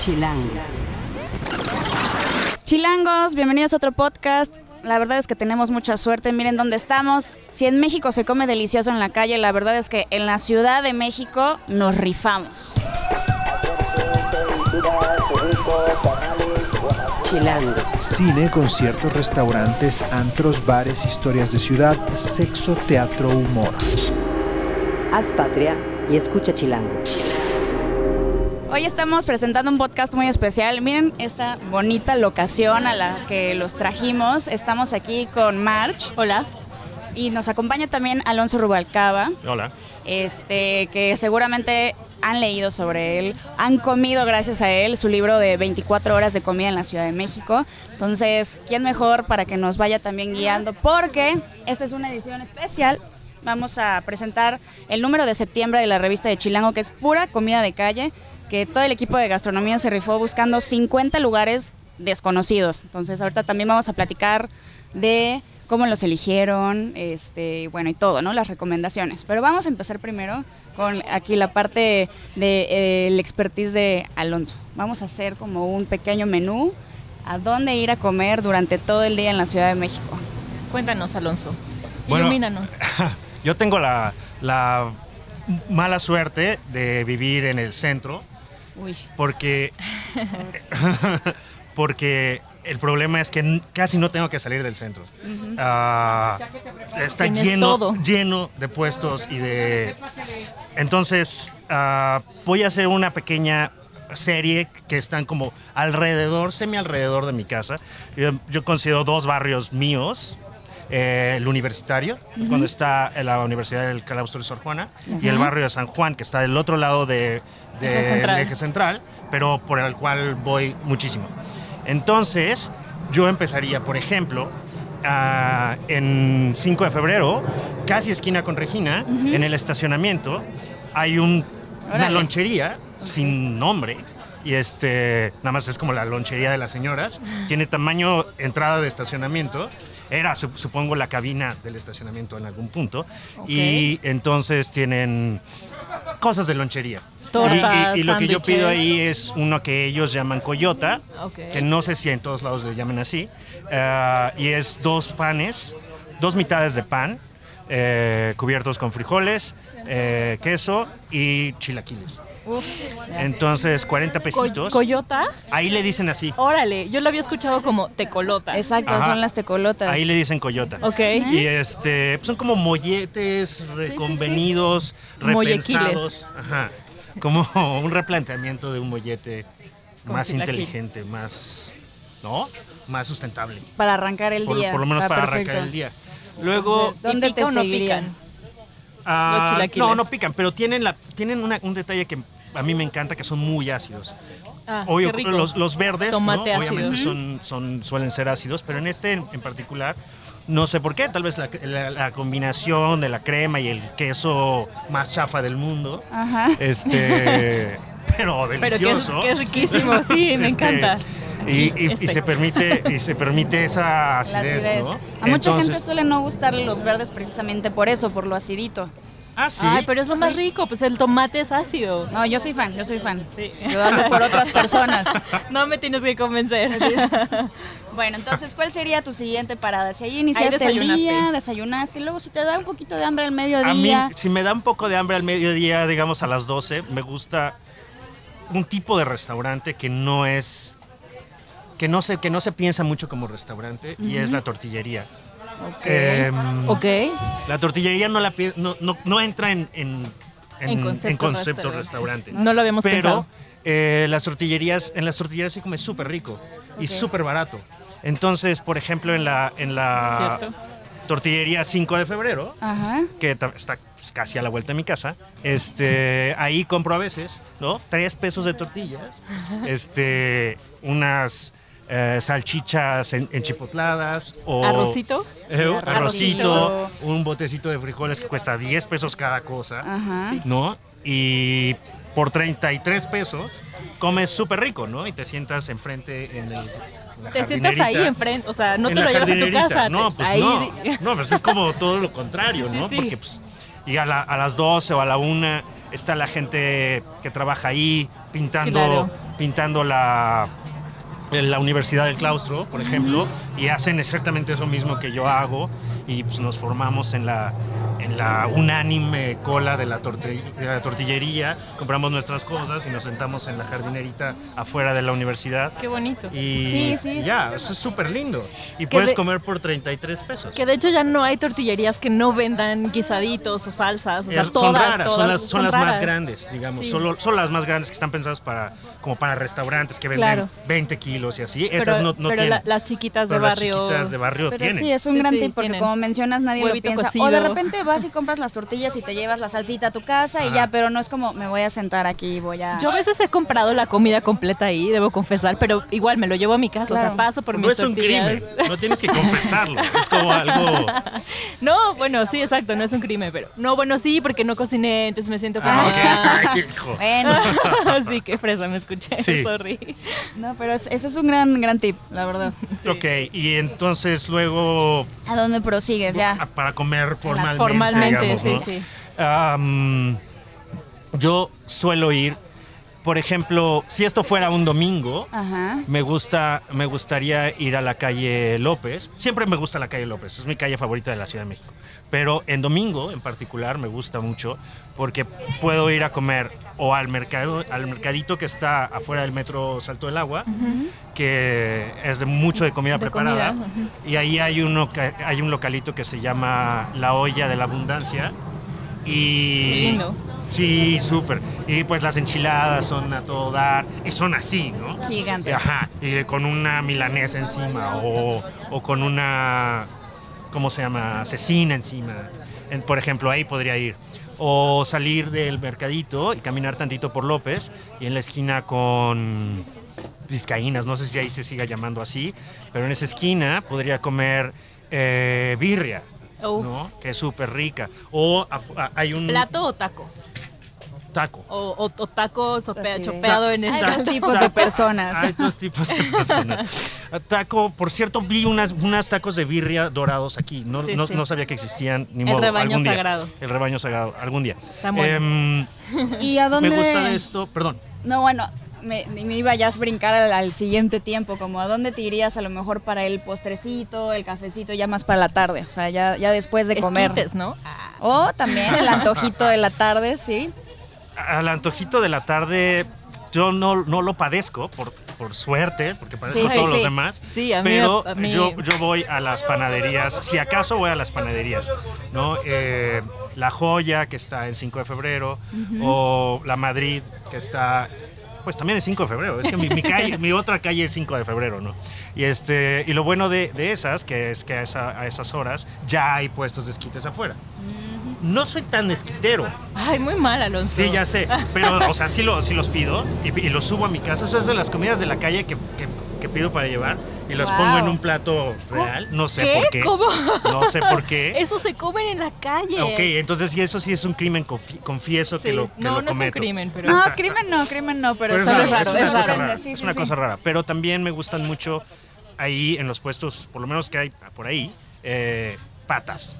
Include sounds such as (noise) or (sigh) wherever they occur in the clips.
Chilango. Chilangos, bienvenidos a otro podcast. La verdad es que tenemos mucha suerte. Miren dónde estamos. Si en México se come delicioso en la calle, la verdad es que en la Ciudad de México nos rifamos. Chilango. Cine, conciertos, restaurantes, antros, bares, historias de ciudad, sexo, teatro, humor. Haz patria y escucha Chilango. Hoy estamos presentando un podcast muy especial. Miren esta bonita locación a la que los trajimos. Estamos aquí con March. Hola. Y nos acompaña también Alonso Rubalcaba. Hola. Este, que seguramente han leído sobre él, han comido gracias a él su libro de 24 horas de comida en la Ciudad de México. Entonces, ¿quién mejor para que nos vaya también guiando? Porque esta es una edición especial. Vamos a presentar el número de septiembre de la revista de Chilango, que es pura comida de calle, que todo el equipo de gastronomía se rifó buscando 50 lugares desconocidos. Entonces, ahorita también vamos a platicar de cómo los eligieron, este, bueno, y todo, ¿no? Las recomendaciones. Pero vamos a empezar primero con aquí la parte del de, expertise de Alonso. Vamos a hacer como un pequeño menú a dónde ir a comer durante todo el día en la Ciudad de México. Cuéntanos, Alonso. Bueno, Ilumínanos. (laughs) Yo tengo la, la mala suerte de vivir en el centro. Uy. Porque. (laughs) porque el problema es que casi no tengo que salir del centro. Uh -huh. uh, está lleno, todo. lleno de puestos y de... Entonces, uh, voy a hacer una pequeña serie que están como alrededor, semi alrededor de mi casa. Yo, yo considero dos barrios míos. Eh, el universitario, uh -huh. cuando está en la Universidad del Claustro de Sor Juana, uh -huh. y el barrio de San Juan, que está del otro lado del de, de eje, central. eje central, pero por el cual voy muchísimo. Entonces, yo empezaría, por ejemplo, uh, en 5 de febrero, casi esquina con Regina, uh -huh. en el estacionamiento, hay un, una lonchería sin nombre. Y este, nada más es como la lonchería de las señoras. Tiene tamaño entrada de estacionamiento. Era, supongo, la cabina del estacionamiento en algún punto. Okay. Y entonces tienen cosas de lonchería. Tortas, y, y, y, lo que yo pido ahí es uno que ellos llaman coyota, okay. que no sé si en todos lados le llaman así, uh, y es dos panes, dos mitades de pan, eh, cubiertos con frijoles, eh, queso y chilaquiles. Uf, Entonces, 40 pesitos. ¿Coyota? Ahí le dicen así. Órale, yo lo había escuchado como tecolota. Exacto, Ajá. son las tecolotas. Ahí le dicen coyota. Ok. Y este, pues son como molletes reconvenidos, sí, sí, sí. repensados. Ajá como (laughs) un replanteamiento de un mollete más inteligente, más, ¿no? Más sustentable. Para arrancar el por, día. Por lo menos Está para perfecto. arrancar el día. Luego, ¿dónde te o no pican? Uh, no, no pican, pero tienen, la, tienen una, un detalle que a mí me encanta, que son muy ácidos. Ah, Obvio, qué rico. Los, los verdes, Tomate ¿no? ácido. obviamente son, son, suelen ser ácidos, pero en este en, en particular no sé por qué, tal vez la, la, la, combinación de la crema y el queso más chafa del mundo. Ajá. Este, (laughs) pero delicioso. Pero que es, que es riquísimo, sí, me (laughs) este, encanta. Y, y, y, se permite y se permite (laughs) esa acidez, acidez. ¿no? A Entonces, mucha gente suele no gustarle los verdes precisamente por eso, por lo acidito. Ah, sí. Ay, pero es lo más rico, pues el tomate es ácido. No, yo soy fan, yo soy fan. Sí. Yo hablo por otras personas. (laughs) No me tienes que convencer. Bueno, entonces, ¿cuál sería tu siguiente parada? Si ahí iniciaste ahí el día, desayunaste, y luego si te da un poquito de hambre al mediodía. A mí, si me da un poco de hambre al mediodía, digamos a las 12, me gusta un tipo de restaurante que no es que no se que no se piensa mucho como restaurante uh -huh. y es la tortillería. Okay. Eh, ok. La tortillería no, la, no, no, no entra en, en, en, en concepto, en concepto restaurante. No lo habíamos Pero, pensado. Eh, las tortillerías, en las tortillerías se come súper rico okay. y súper barato. Entonces, por ejemplo, en la, en la tortillería 5 de febrero, Ajá. que está pues, casi a la vuelta de mi casa, este, (laughs) ahí compro a veces, ¿no? Tres pesos de tortillas, este, unas eh, salchichas en, enchipotladas o arrocito, eh, arrocito, un botecito de frijoles que cuesta 10 pesos cada cosa, Ajá. ¿no? Y por 33 pesos comes súper rico, ¿no? Y te sientas enfrente en el te sientas ahí enfrente, o sea, no te lo llevas a tu casa. No, pues ahí... no. No, pues es como todo lo contrario, (laughs) sí, ¿no? Sí. Porque pues y a, la, a, las 12 o a la 1 está la gente que trabaja ahí pintando, Claro. pintando la, en la Universidad del Claustro, por ejemplo, y hacen exactamente eso mismo que yo hago y pues nos formamos en la, en la unánime cola de la, de la tortillería, compramos nuestras cosas y nos sentamos en la jardinerita afuera de la universidad. Qué bonito. Y Sí, sí, ya, eso es súper lindo. Y Que puedes de- comer por 33 pesos. Que de hecho ya no hay tortillerías que no vendan guisaditos o salsas. O sea, todas, son raras, son todas las, son las más raras. grandes, digamos. Sí. Solo, son las más grandes que están pensadas para, como para restaurantes que venden Claro. 20 kilos y así. Pero, Esas no, no pero tienen. la- las chiquitas de Pero las barrio. chiquitas de barrio Pero tienen. sí, es un Sí, gran sí, tip porque tienen. como mencionas nadie Huevito lo piensa. cocido. O de repente vas y compras las tortillas y te llevas la salsita a tu casa y ya, pero no es como me voy a sentar aquí y voy a... Yo a veces he comprado la comida completa ahí, debo confesar, pero igual me lo llevo a mi casa, o sea, paso por no mis es un tortillas. crimen, no tienes que confesarlo. (laughs) Es como algo. No, bueno, sí, exacto, no es un crimen, pero no, bueno, sí, porque no cociné, entonces me siento como Ah, ok. ah. Bueno, (laughs) sí, qué fresa me escuché, Sí. sorry. no, pero es- ese es un gran, gran tip, la verdad. Ok, y entonces luego ¿A dónde prosigues ya? a- para comer formalmente. Formalmente, digamos, sí, ¿no? sí. Am, yo suelo ir, por ejemplo, si esto fuera un domingo, Ajá. me gusta, me gustaría ir a la calle López. Siempre me gusta la calle López, es mi calle favorita de la Ciudad de México. Pero en domingo, en particular, me gusta mucho porque puedo ir a comer o al mercado, al mercadito que está afuera del metro Salto del Agua, que es de mucho de comida De preparada. Y ahí hay uno que- hay un localito que se llama La Olla de la Abundancia. Y lindo. Sí, súper. Y pues las enchiladas son a todo dar. Y son así, ¿no? Gigante. Ajá. Y con una milanesa encima. O, o con una. ¿Cómo se llama? Cecina encima. En- por ejemplo, ahí podría ir. O salir del mercadito y caminar tantito por López. Y en la esquina con. Vizcaínas, no sé si ahí se siga llamando así. Pero en esa esquina podría comer eh, birria. Uf. ¿no? Que es súper rica. O a- hay un ¿Plato o taco? Taco. O, o, o taco sopea- chopeado en el Hay dos tipos de personas. Hay dos tipos de personas. Taco, por cierto, vi unas, unas tacos de birria dorados aquí. No, Sí, no, sí. no sabía que existían, ni El modo. rebaño algún día. sagrado. El rebaño sagrado, algún día. Em, (laughs) ¿Y a dónde? me gusta esto, perdón. No, bueno, me, me iba ya a brincar al, al siguiente tiempo, como a dónde te irías a lo mejor para el postrecito, el cafecito, ya más para la tarde, o sea, ya, ya después de comer. Esquites, ¿no? O también el antojito de la tarde, sí. Al antojito de la tarde, yo no, no lo padezco, por, por suerte, porque padezco Sí, todos sí, los demás. Sí, a mí- Pero a mí- Yo, yo voy a las panaderías, si acaso voy a las panaderías, ¿no? Eh, la Joya, que está en 5 de febrero, o la Madrid, que está pues también es 5 de febrero. Es que mi, mi calle, mi otra calle es 5 de febrero, ¿no? Y este, y lo bueno de, de esas, que es que a, esa- a esas horas ya hay puestos de esquites afuera. No soy tan esquitero. Ay, muy mal, Alonso. Sí, ya sé. Pero, o sea, sí, lo, sí los pido y, y los subo a mi casa. Eso es de las comidas de la calle que, que- que pido para llevar y los Wow. pongo en un plato real. No sé ¿Qué? por qué. ¿Cómo? No sé por qué. (laughs) Eso se comen en la calle. Ok, entonces sí, eso sí es un crimen. confi- confieso que lo, que no, lo no es un crimen, pero. No, crimen no, crimen no, pero, Pero sí, es una- raro, es una es cosa raro. rara. Sí, es sí, una sí. cosa rara. Pero también me gustan mucho ahí en los puestos, por lo menos que hay por ahí, eh, patas.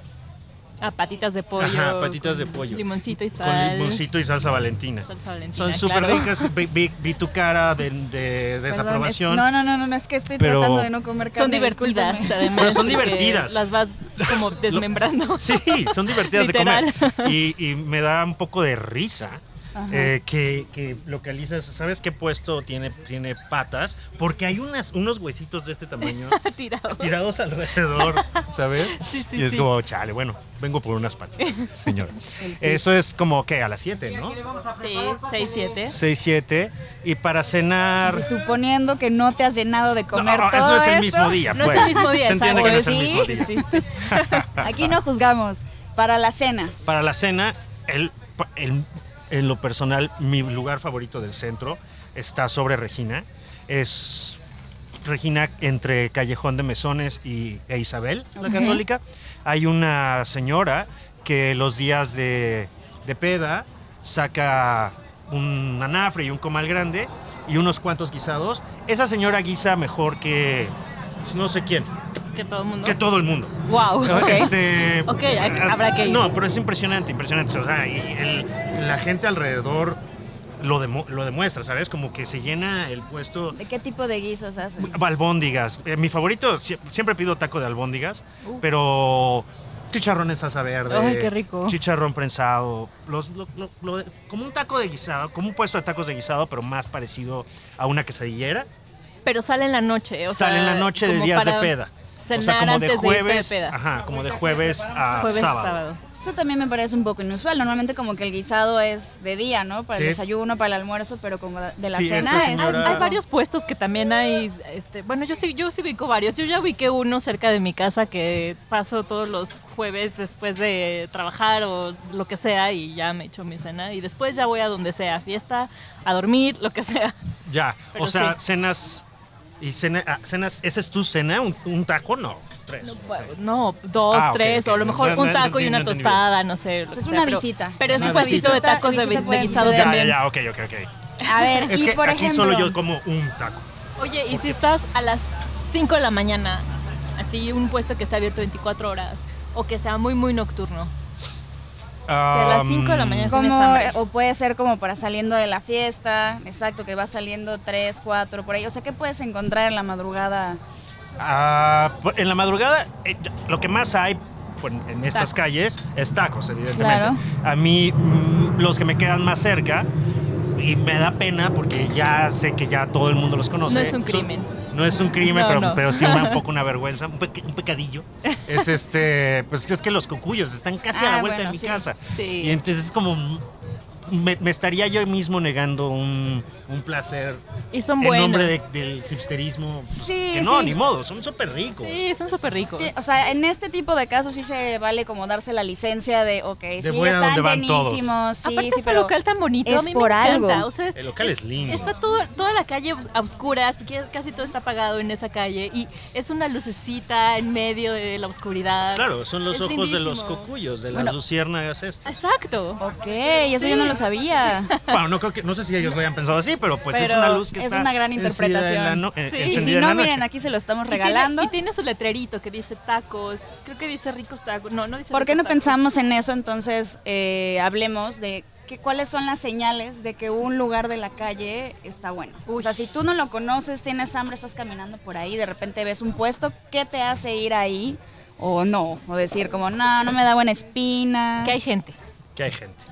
Ah, patitas de pollo. Ajá, patitas de con pollo. Limoncito y Con sal. limoncito y salsa valentina. Salsa valentina, Son súper claro. ricas. Vi, vi- vi tu cara de, de Perdón, desaprobación. es- no, no, no, no, no, es que estoy Pero- tratando de no comer carne. Son divertidas, además. Pero son divertidas. Las vas como desmembrando. Sí, son divertidas de comer. (laughs) Y, y me da un poco de risa. Eh, que, que localizas, ¿sabes qué puesto tiene, tiene patas? Porque hay unas, unos huesitos de este tamaño (laughs) Tirados. tirados alrededor, ¿sabes? (laughs) Sí, sí, y es sí. como, chale, bueno, vengo por unas patitas, (laughs) señora. Eso es como que a las 7, ¿no? Sí, 6, 7. 6, 7. Y para cenar... Y Suponiendo que no te has llenado de comer no, todo no es el esto, mismo día, No pues. es el mismo día, Se entiende que no es el mismo Sí, día. sí, sí. Aquí no juzgamos. Para la cena. Para la cena, el, el- en lo personal, mi lugar favorito del centro está sobre Regina. Es Regina entre Callejón de Mesones y, e Isabel, la católica. Hay una señora que los días de, de peda saca un anafre y un comal grande y unos cuantos guisados. Esa señora guisa mejor que pues, no sé quién. Que todo el mundo. que todo el mundo. Wow. Este, Ok, habrá que ir. No, pero es impresionante, impresionante. O sea, y el- la gente alrededor lo, demu- lo demuestra, ¿sabes? Como que se llena el puesto. ¿De qué tipo de guisos hacen? Albóndigas. Eh, mi favorito, sie- siempre pido taco de albóndigas, pero chicharrones salsa verde. Uh. Ay, qué rico. Chicharrón prensado. Los, lo- lo- lo de- como un taco de guisado, como un puesto de tacos de guisado, pero más parecido a una quesadillera. Pero sale en la noche. O Sale en la noche de días de para peda. O sea, Cenar como antes de de irte de jueves. peda. Ajá, como de jueves a Jueves, sábado. sábado. Eso también me parece un poco inusual. Normalmente como que el guisado es de día, ¿no? Para Sí. el desayuno, para el almuerzo, pero como de la Sí, cena es... Hay varios puestos que también hay, este, bueno, yo sí, yo sí ubico varios. Yo ya ubiqué uno cerca de mi casa que paso todos los jueves después de trabajar o lo que sea y ya me echo mi cena y después ya voy a donde sea, fiesta, a dormir, lo que sea. Ya, (laughs) Pero o sea, sí. cenas y cena, ah, cenas, ¿esa es tu cena? ¿Un, un taco? No, tres. No, dos, Ah, ok, tres, ok. o a lo mejor No, no, un no taco entendí, y una no tostada, no sé. lo Es sea, una pero- visita. Pero es un puestito de tacos de, de guisado suceder. Ya, también. ya, ya, ok, ok, ok. A ver, Es y que por aquí ejemplo... solo yo como un taco. Oye, y si estás a las 5 de la mañana, así un puesto que está abierto 24 horas, o que sea muy, muy nocturno. O sea, a las 5 de la mañana Como, hambre. o puede ser como para saliendo de la fiesta, exacto, que va saliendo 3, 4, por ahí. O sea, ¿qué puedes encontrar en la madrugada? Ah, pues, en la madrugada, eh, lo que más hay pues, en estas Tacos. calles es tacos, evidentemente. Claro. A mí, mm, los que me quedan más cerca, y me da pena porque ya sé que ya todo el mundo los conoce. No es un son- crimen. No es un crimen, No, pero, no. pero sí un poco una (laughs) vergüenza, un, peque- un pecadillo. (laughs) Es este, pues es que los cocuyos están casi a Ah, la vuelta bueno, de mi sí. casa. Sí. Y entonces es como, me, me estaría yo mismo negando un, un placer Y son en buenos. nombre de- del hipsterismo. pues, Sí, que no, sí. ni modo, son súper ricos. Sí, son súper ricos. Sí, O sea, en este tipo de casos sí se vale como darse la licencia de, ok, sí, voy a están donde van todos. llenísimos, sí, Aparte sí, es un local tan bonito, es a mí por me encanta. algo. O sea, es- El local es lindo. Está todo, toda la calle a oscuras, porque casi todo está apagado en esa calle y es una lucecita en medio de la oscuridad. Claro, son los Es ojos de los cocuyos, de las Bueno. luciérnagas estas. Exacto. Ok, eso yo no lo sabía. (laughs) Bueno, no creo que, no sé si ellos lo hayan pensado así, pero pues es una luz que es está una gran encendida en la interpretación. no- eh, Sí. Y si no, miren, aquí se lo estamos Y tiene- regalando. Y tiene, su letrerito que dice tacos. Creo que dice ricos tacos. No, no dice ¿Por qué no tacos. pensamos en eso? Entonces, eh, hablemos de que, cuáles son las señales de que un lugar de la calle está bueno. O sea, si tú no lo conoces, tienes hambre, estás caminando por ahí, de repente ves un puesto, ¿qué te hace ir ahí? O no, o decir como, no, no me da buena espina. Que hay gente. Que hay gente.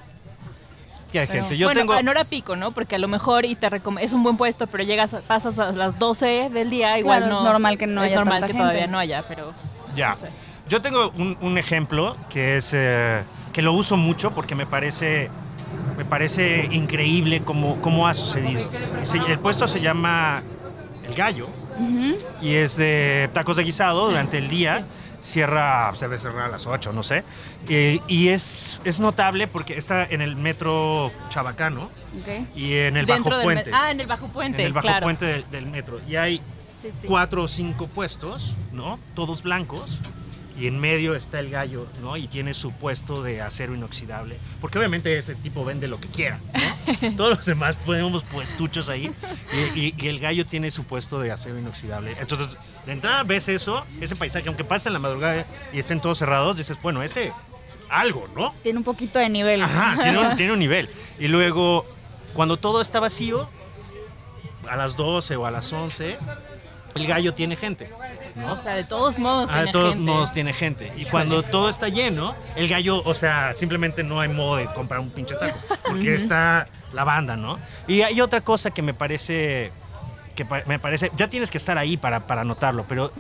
Que hay Pero- gente. Yo bueno, tengo. en hora pico, ¿no? Porque a lo mejor y te recom- es un buen puesto, pero llegas, pasas a las 12 del día, igual Claro, es no. normal que no es haya normal tanta que gente. todavía no haya, pero. Ya. no sé. Yo tengo un, un ejemplo que es eh, que lo uso mucho porque me parece me parece increíble cómo, cómo ha sucedido. El puesto se llama El Gallo y es de tacos de guisado durante el día. Cierra, se debe cerrar a las 8, no sé. Eh, y es, es notable porque está en el metro Chabacano y en el Dentro Bajo Puente. Ah, en el bajo puente. en el Bajo claro. Puente del, del metro. Y hay Sí, sí. cuatro o cinco puestos, ¿no? Todos blancos. Y en medio está el gallo, ¿no? Y tiene su puesto de acero inoxidable. Porque obviamente ese tipo vende lo que quiera, ¿no? (laughs) Todos los demás ponemos puestuchos ahí. Y, y- y el gallo tiene su puesto de acero inoxidable. Entonces, de entrada ves eso, ese paisaje, aunque pase en la madrugada y estén todos cerrados, dices, bueno, ese algo, ¿no? Tiene un poquito de nivel. Ajá, tiene un, (laughs) tiene un nivel. Y luego, cuando todo está vacío, a las 12 o a las 11, el gallo tiene gente, ¿no? O sea, de todos modos. Ah, de tiene todos gente. modos tiene gente. Y cuando todo está lleno, el gallo, o sea, simplemente no hay modo de comprar un pinche taco. Porque está la banda, ¿no? Y hay otra cosa que me parece. que me parece. Ya tienes que estar ahí para, para notarlo, pero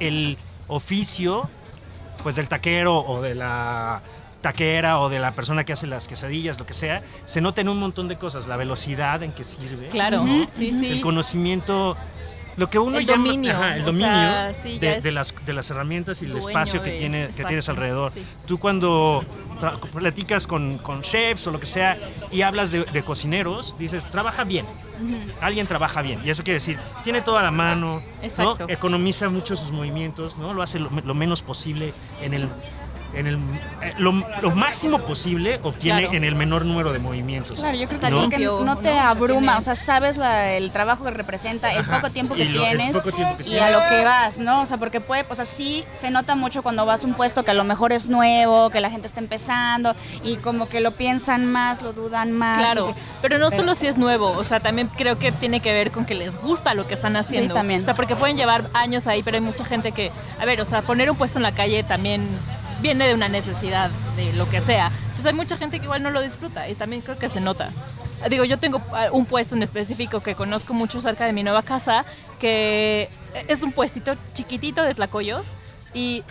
el oficio, pues del taquero o de la taquera o de la persona que hace las quesadillas, lo que sea, se nota en un montón de cosas. La velocidad en que sirve. Claro, ¿no? sí, sí. El conocimiento. Lo que uno El llama dominio, ajá, el dominio sea, sí, ya de, las, de las herramientas y el espacio que, de- tiene, que tienes alrededor. sí. Tú cuando platicas con, con chefs o lo que sea y hablas de, de cocineros, dices, trabaja bien. Alguien trabaja bien. Y eso quiere decir, tiene toda la mano, ¿no? Economiza mucho sus movimientos, ¿no? lo hace lo, lo menos posible en el en el eh, lo, lo máximo posible obtiene Claro. en el menor número de movimientos. Claro, yo creo que también que no te ¿no? Abruma, o sea, sabes la- el trabajo que representa, el Ajá, poco tiempo que y lo- el tienes poco tiempo que y tienes. a lo que vas, ¿no? O sea, porque puede, o sea, sí se nota mucho cuando vas a un puesto que a lo mejor es nuevo, que la gente está empezando y como que lo piensan más, lo dudan más. Claro, que- pero no pero- solo si es nuevo, o sea, también creo que tiene que ver con que les gusta lo que están haciendo. Sí, también. O sea, porque pueden llevar años ahí, pero hay mucha gente que, a ver, o sea, poner un puesto en la calle también viene de una necesidad de lo que sea. Entonces hay mucha gente que igual no lo disfruta y también creo que se nota. Digo, yo tengo ah, un puesto en específico que conozco mucho cerca de mi nueva casa, que es un puestito chiquitito de tlacoyos y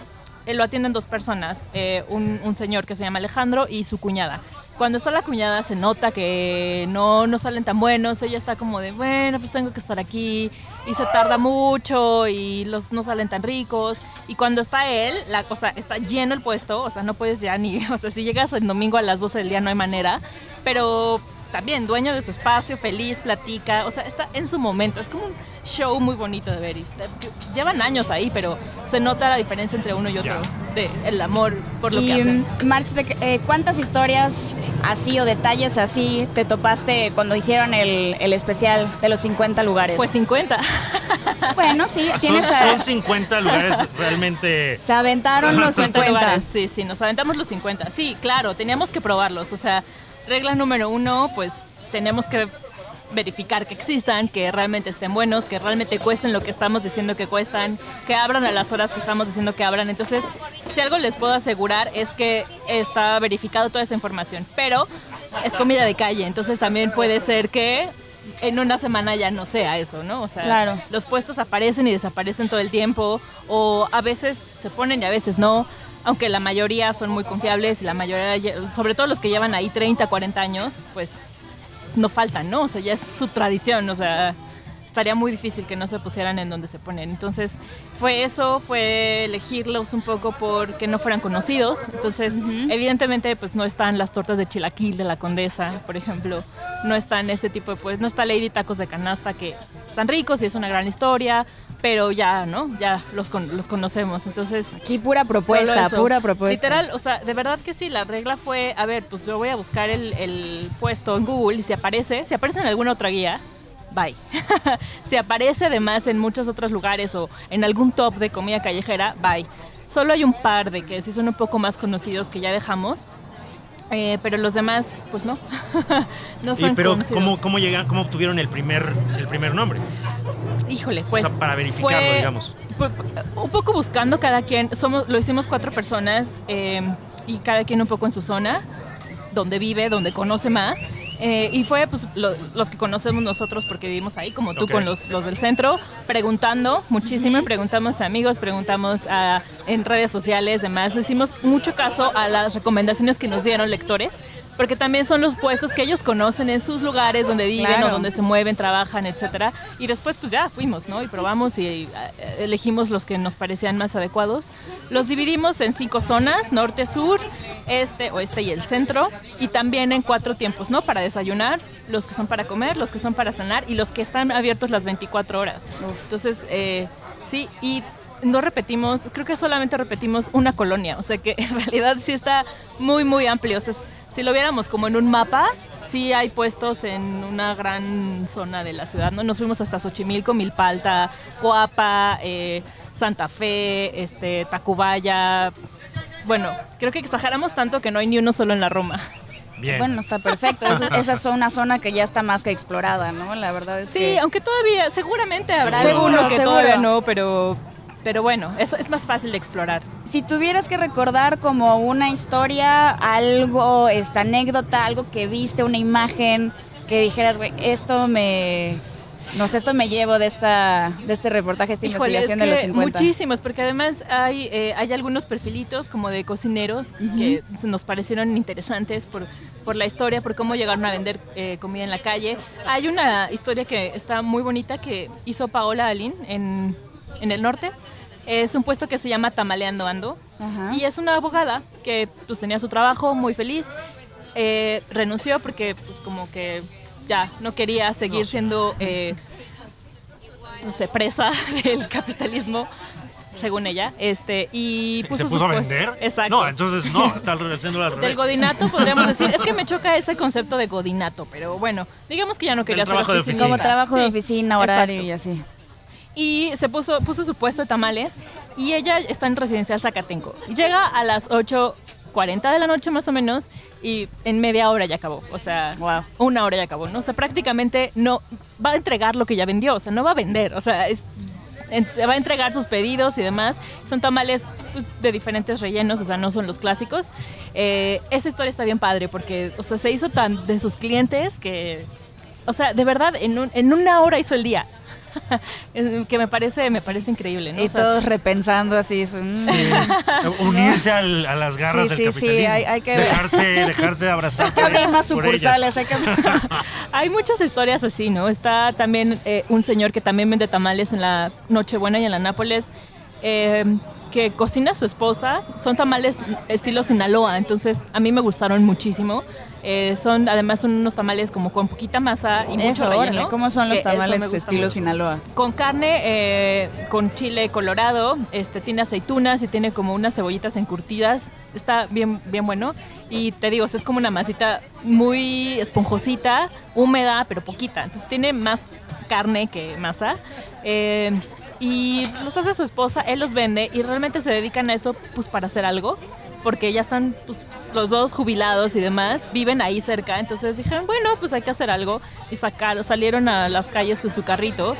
eh, lo atienden dos personas, eh, un, un señor que se llama Alejandro y su cuñada. Cuando está la cuñada se nota que no, no salen tan buenos, ella está como de, bueno, pues tengo que estar aquí y se tarda mucho y los no salen tan ricos. Y cuando está él, la cosa está lleno el puesto, o sea, no puedes ya ni, (laughs) o sea, si llegas el domingo a las 12 del día no hay manera, pero también dueño de su espacio, feliz, platica, o sea, está en su momento, es como un show muy bonito de ver y te- llevan años ahí, pero se nota la diferencia entre uno y otro, de el amor por lo y, que hacen. March, de- eh, ¿cuántas historias así o detalles así te topaste cuando hicieron el, el especial de los 50 lugares? Pues 50. (laughs) bueno, sí, Son, tienes a- son 50 lugares (laughs) realmente... se aventaron los 50 50. lugares, sí, sí, nos aventamos los 50. Sí, claro, teníamos que probarlos. O sea, regla número uno, pues tenemos que verificar que existan, que realmente estén buenos, que realmente cuesten lo que estamos diciendo que cuestan, que abran a las horas que estamos diciendo que abran. Entonces, si algo les puedo asegurar es que está verificado toda esa información, pero es comida de calle, entonces también puede ser que en una semana ya no sea eso, ¿no? O sea, Claro. los puestos aparecen y desaparecen todo el tiempo, o a veces se ponen y a veces no, aunque la mayoría son muy confiables y la mayoría, sobre todo los que llevan ahí 30, 40 años, pues no faltan, ¿no? O sea, ya es su tradición, o sea, estaría muy difícil que no se pusieran en donde se ponen. Entonces, fue eso, fue elegirlos un poco porque no fueran conocidos. Entonces, evidentemente, pues no están las tortas de chilaquil de la condesa, por ejemplo, no están ese tipo de, pues, no está Lady Tacos de Canasta, que están ricos y es una gran historia, pero ya, ¿no? Ya los, con- los conocemos. Entonces, Aquí pura propuesta, pura propuesta. Literal, o sea, de verdad que sí, la regla fue, a ver, pues yo voy a buscar el, el puesto en Google y si aparece, si aparece en alguna otra guía, bye. (laughs) si aparece además en muchos otros lugares o en algún top de comida callejera, bye. Solo hay un par de que sí son un poco más conocidos que ya dejamos, eh, pero los demás, pues no. (laughs) no Y, son pero conocidos. ¿cómo, cómo, llegan, ¿cómo obtuvieron el primer, el primer nombre? Híjole, pues. O sea, para verificarlo, fue, digamos. un poco buscando cada quien. Somos, lo hicimos cuatro personas eh, y cada quien un poco en su zona, donde vive, donde conoce más. Eh, y fue pues, lo- los que conocemos nosotros porque vivimos ahí, como tú con los, los del centro, preguntando muchísimo. Preguntamos a amigos, preguntamos a, en redes sociales, demás. Le hicimos mucho caso a las recomendaciones que nos dieron lectores. Porque también son los puestos que ellos conocen en sus lugares donde viven Claro. o donde se mueven, trabajan, etcétera. Y después pues ya fuimos, ¿no? Y probamos y eh, elegimos los que nos parecían más adecuados. Los dividimos en cinco zonas, norte, sur, este, oeste y el centro. Y también en cuatro tiempos, ¿no? Para desayunar, los que son para comer, los que son para cenar y los que están abiertos las 24 horas. Entonces, eh, sí, y no repetimos, creo que solamente repetimos una colonia, o sea que (laughs) en realidad sí está muy, muy amplio. O sea, si lo viéramos como en un mapa, sí hay puestos en una gran zona de la ciudad, ¿no? Nos fuimos hasta Xochimilco, Milpalta, Coapa, eh, Santa Fe, este, Tacubaya. Bueno, creo que exageramos tanto que no hay ni uno solo en la Roma. Bien. Bueno, está perfecto. Eso- (laughs) esa es una zona que ya está más que explorada, ¿no? La verdad es Sí, que... aunque todavía, seguramente habrá Seguro. alguno que Seguro, todavía no, pero, pero bueno, eso es más fácil de explorar. Si tuvieras que recordar como una historia, algo, esta anécdota, algo que viste, una imagen, que dijeras, güey, esto me... No sé, esto me llevo de esta de este reportaje, esta Híjole, es investigación de los que 50. muchísimos, porque además hay, eh, hay algunos perfilitos como de cocineros que se nos parecieron interesantes por, por la historia, por cómo llegaron a vender eh, comida en la calle. Hay una historia que está muy bonita que hizo Paola Alin en, en el norte. Es un puesto que se llama Tamaleando Ando Ajá. y es una abogada que pues tenía su trabajo muy feliz. Eh, renunció porque pues como que ya no quería seguir siendo... eh, no sé, presa (laughs) del capitalismo. según ella, este, y puso ¿Se su puso a puest- vender? Exacto. No, entonces no, está haciendo al Del revés. godinato (laughs) podríamos decir, es que me choca ese concepto de godinato, pero bueno, digamos que ya no quería hacer trabajo de oficinista. Como trabajo de Sí, oficina, horario exacto. y así. Y se puso, puso su puesto de tamales y ella está en residencial Zacatenco. Y llega a las 8.40 de la noche más o menos y en media hora ya acabó. O sea, Wow. una hora ya acabó. ¿no? O sea, prácticamente no va a entregar lo que ya vendió. O sea, no va a vender. O sea, es- en- va a entregar sus pedidos y demás. Son tamales pues, de diferentes rellenos, o sea, no son los clásicos. Eh, esa historia está bien padre porque o sea, se hizo tan de sus clientes que, o sea, de verdad, en, un- en una hora hizo el día. (laughs) Que me parece, me parece increíble, ¿no? Y O sea, todos repensando así. su- mm. (laughs) Unirse al- a las garras Sí, del sí, sí, capitalismo. hay- hay que- dejarse, dejarse abrazar. Hay que abrir más por sucursales. Hay que... (laughs) Hay muchas historias así, ¿no? Está también eh, un señor que también vende tamales en la Nochebuena y en la Nápoles, eh, que cocina su esposa. Son tamales estilo Sinaloa, entonces a mí me gustaron muchísimo. Eh, son además son unos tamales como con poquita masa y mucho Eso, relleno. órale, ¿Cómo son los tamales estilo mucho. Sinaloa? Con carne, eh, con chile colorado, este, tiene aceitunas y tiene como unas cebollitas encurtidas. Está bien, bien bueno. Y te digo, es como una masita muy esponjosita, húmeda, pero poquita. Entonces tiene más carne que masa. Eh, y los hace su esposa, él los vende y realmente se dedican a eso pues para hacer algo. Porque ya están pues, los dos jubilados y demás, viven ahí cerca. Entonces dijeron, bueno, pues hay que hacer algo. Y sacaron, salieron a las calles con su carrito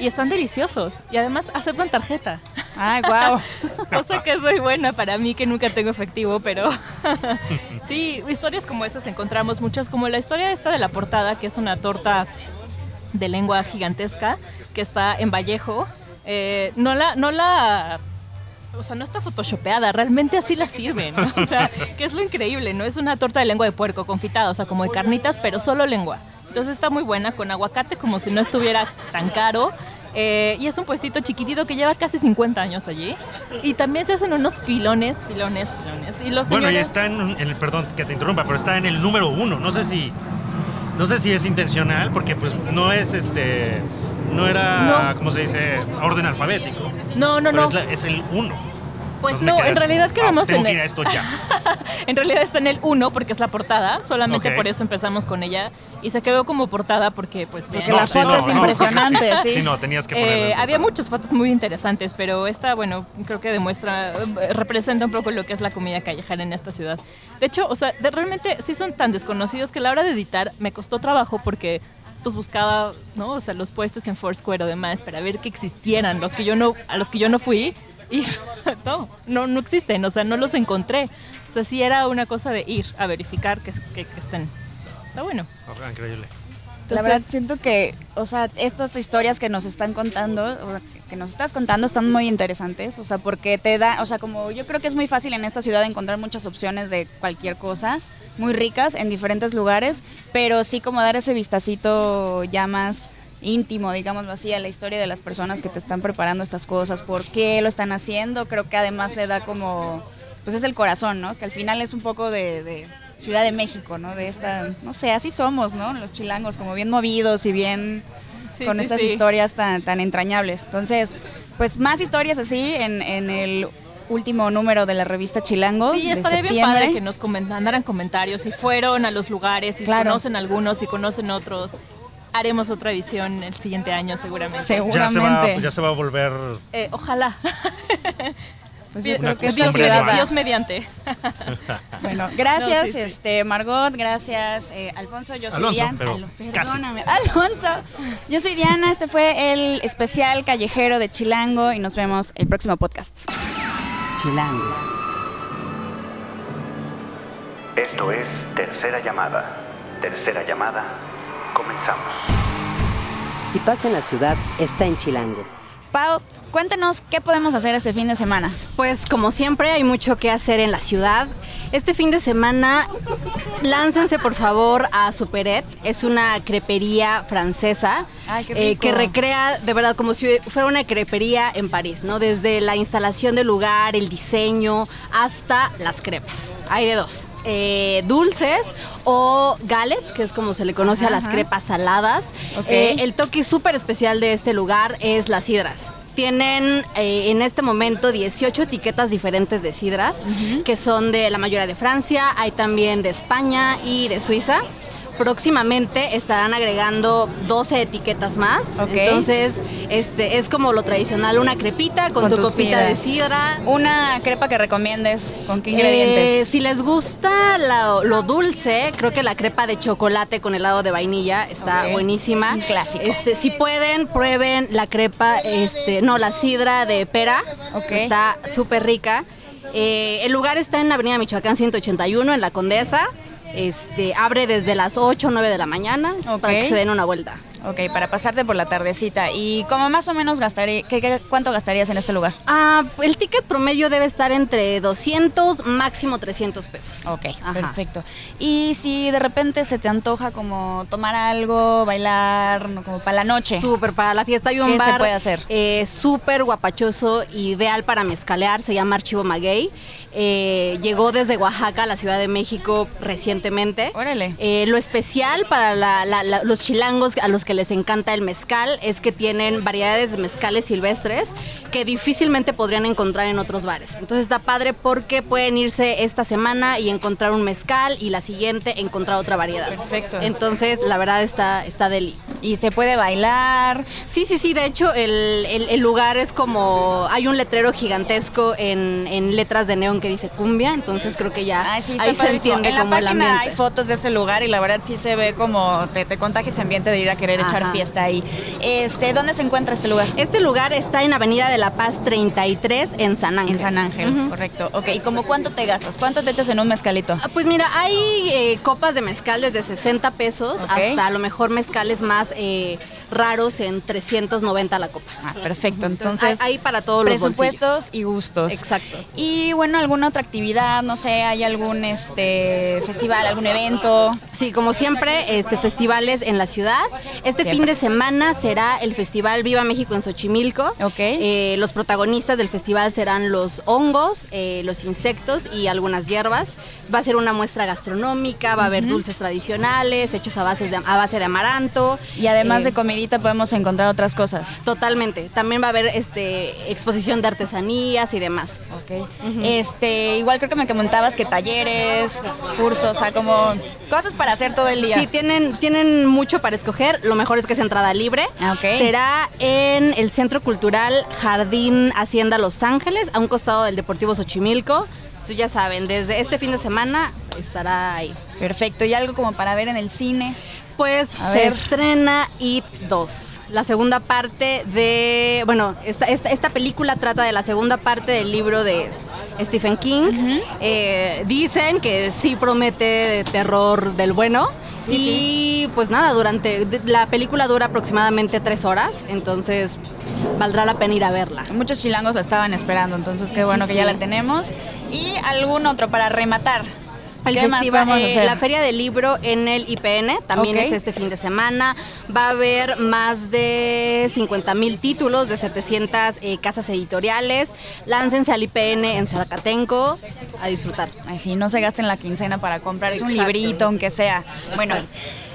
y están deliciosos. Y además aceptan tarjeta. Ay, wow. (laughs) Cosa que es muy buena para mí que nunca tengo efectivo, pero (laughs) sí, historias como esas encontramos muchas, como la historia esta de la portada, que es una torta de lengua gigantesca que está en Vallejo. Eh, no la, no la, o sea, no está photoshopeada, realmente así la sirven, ¿no? o sea, que es lo increíble, ¿no? Es una torta de lengua de puerco confitada, o sea, como de carnitas, pero solo lengua. Entonces está muy buena, con aguacate como si no estuviera tan caro. Eh, y es un puestito chiquitito que lleva casi 50 años allí. Y también se hacen unos filones, filones, filones. Y los Bueno, y está en, en el, perdón que te interrumpa, pero está en el número uno. No sé si, no sé si es intencional, porque pues no es este, no era, No. ¿cómo se dice? Orden alfabético. No, no, Pero no. Es, la- es el uno. Pues Entonces me no, en realidad ah, quedamos tengo en que el- ir a esto ya. (laughs) En realidad está en el 1 porque es la portada, solamente por eso empezamos con ella y se quedó como portada porque pues Porque vean, la foto es impresionante, sí. sí. Sí, no, tenías que ponerla. eh, había muchas fotos muy interesantes, pero esta, bueno, creo que demuestra, eh, representa un poco lo que es la comida callejera en esta ciudad. De hecho, o sea, de- realmente sí son tan desconocidos que a la hora de editar me costó trabajo porque pues buscaba, ¿no? O sea, los puestos en Foursquare o demás para ver que existieran, los que yo no, a los que yo no fui y (laughs) no, no, no existen, o sea, no los encontré. O sea, sí era una cosa de ir a verificar que, que, que estén. Está bueno. Ah, increíble. la verdad Entonces- siento que, o sea, estas historias que nos están contando, o sea, que nos estás contando están muy interesantes, o sea, porque te da, o sea, como yo creo que es muy fácil en esta ciudad encontrar muchas opciones de cualquier cosa, muy ricas en diferentes lugares, pero sí como dar ese vistacito ya más íntimo, digámoslo así, a la historia de las personas que te están preparando estas cosas, por qué lo están haciendo, creo que además le da como, pues es el corazón, ¿no? Que al final es un poco de, de Ciudad de México, ¿no? De esta, no sé, así somos, ¿no? Los chilangos, como bien movidos y bien Sí, con sí, estas sí. historias tan, tan entrañables. Entonces, pues más historias así en, en el último número de la revista Chilango. Sí, de estaría bien septiembre. padre que nos comen- mandaran comentarios si fueron a los lugares, si Claro. conocen algunos, si conocen otros. Haremos otra edición el siguiente año seguramente. Seguro. Ya se, va, Seguramente. ya se va a volver. Eh, ojalá. Pues yo creo que Dios, mediante. (laughs) Bueno, gracias, No, sí, sí. este Margot, gracias eh, Alfonso, yo soy Alonso, Diana. pero casi. perdóname, Alonso. Yo soy Diana, este fue el especial callejero de Chilango y nos vemos el próximo podcast. Chilango. Esto es Tercera Llamada. Tercera Llamada. Comenzamos. Si pasa en la ciudad, está en Chilango. Pau, cuéntanos qué podemos hacer este fin de semana. Pues como siempre hay mucho que hacer en la ciudad. Este fin de semana láncense por favor a Superet. Es una crepería francesa Ay, eh, que recrea de verdad como si fuera una crepería en París, ¿no? Desde la instalación del lugar, el diseño, hasta las crepas. Hay de dos. Eh, dulces o galets, que es como se le conoce Ajá, a las ajá. crepas saladas. Eh, el toque súper especial de este lugar es las sidras. Tienen eh, en este momento 18 etiquetas diferentes de sidras, que son de la mayoría de Francia, hay también de España y de Suiza. Próximamente estarán agregando 12 etiquetas más. Ok. Entonces, este es como lo tradicional, una crepita con, tu, copita sidra. de sidra. Una crepa que recomiendes, ¿con qué Eh, ingredientes? si les gusta la- lo dulce, creo que la crepa de chocolate con helado de vainilla está buenísima. Clásico. Este, si pueden, prueben la crepa, este, no, la sidra de pera. Ok. Está súper rica. Eh, el lugar está en Avenida Michoacán 181, en La Condesa. Este, abre desde las 8 o 9 de la mañana Ok. para que se den una vuelta. Ok, para pasarte por la tardecita. ¿Y como más o menos gastaría, qué- qué- cuánto gastarías en este lugar? Ah, el ticket promedio debe estar entre 200, máximo 300 pesos. Ok, Ajá. perfecto. Y si de repente se te antoja como tomar algo, bailar, como para la noche. Súper para la fiesta. Hay un ¿Qué se bar puede hacer? eh, súper guapachoso, ideal para mezcalear. Se llama Archivo Maguey. Eh, llegó desde Oaxaca a la Ciudad de México recientemente. Órale. Eh, lo especial para la- la- la- los chilangos a los que les encanta el mezcal es que tienen variedades de mezcales silvestres que difícilmente podrían encontrar en otros bares. Entonces está padre porque pueden irse esta semana y encontrar un mezcal y la siguiente encontrar otra variedad. Perfecto. Entonces la verdad está, está deli. Y te puede bailar. Sí, sí, sí. De hecho, el, el- el lugar es como. Hay un letrero gigantesco en, en letras de neón que dice cumbia. Entonces creo que ya Ay, sí, ahí se padrísimo. entiende En la como el página ambiente. hay fotos de ese lugar y la verdad sí se ve como te, te contagia ese ambiente de ir a querer echar Ajá. fiesta ahí. Este, ¿Dónde se encuentra este lugar? Este lugar está en Avenida de la Paz 33 en San Ángel. En San Ángel, correcto. Ok, ¿y como cuánto te gastas? ¿Cuánto te echas en un mezcalito? Ah, Pues mira, hay eh, copas de mezcal desde 60 pesos hasta a lo mejor mezcales más eh, raros en 390 la copa. Ah, perfecto. Entonces, hay, hay para todos los presupuestos bolsillos. y gustos. Exacto. Y bueno, alguna otra actividad, no sé, hay algún este festival, algún evento. Sí, como siempre, este festivales en la ciudad. Este Siempre. fin de semana será el Festival Viva México en Xochimilco. Ok. Eh, los protagonistas del festival serán los hongos, eh, los insectos y algunas hierbas. Va a ser una muestra gastronómica, va a haber dulces tradicionales hechos a, bases de, a base de amaranto. Y además Eh, de comidita podemos encontrar otras cosas. Totalmente. También va a haber este exposición de artesanías y demás. Ok. Este, igual creo que me comentabas que talleres, cursos, o sea, como cosas para hacer todo el día. Sí, tienen, tienen mucho para escoger. Lo mejor es que es entrada libre. Ah, ok. Será en el Centro Cultural Jardín Hacienda Los Ángeles, a un costado del Deportivo Xochimilco. Tú ya saben, desde este fin de semana estará ahí. Perfecto. ¿Y algo como para ver en el cine? Pues A se ver. estrena It 2, la segunda parte de, bueno, esta, esta, esta película trata de la segunda parte del libro de Stephen King. Eh, dicen que sí promete terror del bueno. Sí, y pues nada, durante la película dura aproximadamente tres horas, entonces valdrá la pena ir a verla. Muchos chilangos la estaban esperando, entonces qué bueno que ya la tenemos. Y algún otro para rematar. El ¿Qué más festival, podemos eh, hacer? la feria del libro en el IPN también es este fin de semana. Va a haber más de 50 mil títulos de 700 eh, casas editoriales. Láncense al IPN en Zacatenco a disfrutar. Ay, sí, no se gasten la quincena para comprarse un librito, aunque sea. Bueno,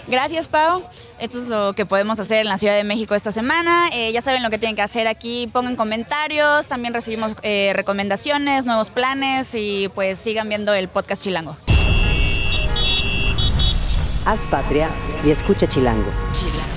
gracias, Pau. Esto es lo que podemos hacer en la Ciudad de México esta semana. Eh, ya saben lo que tienen que hacer aquí. Pongan comentarios. También recibimos eh, recomendaciones, nuevos planes y pues sigan viendo el podcast Chilango. Haz patria y escucha Chilango. Chilango.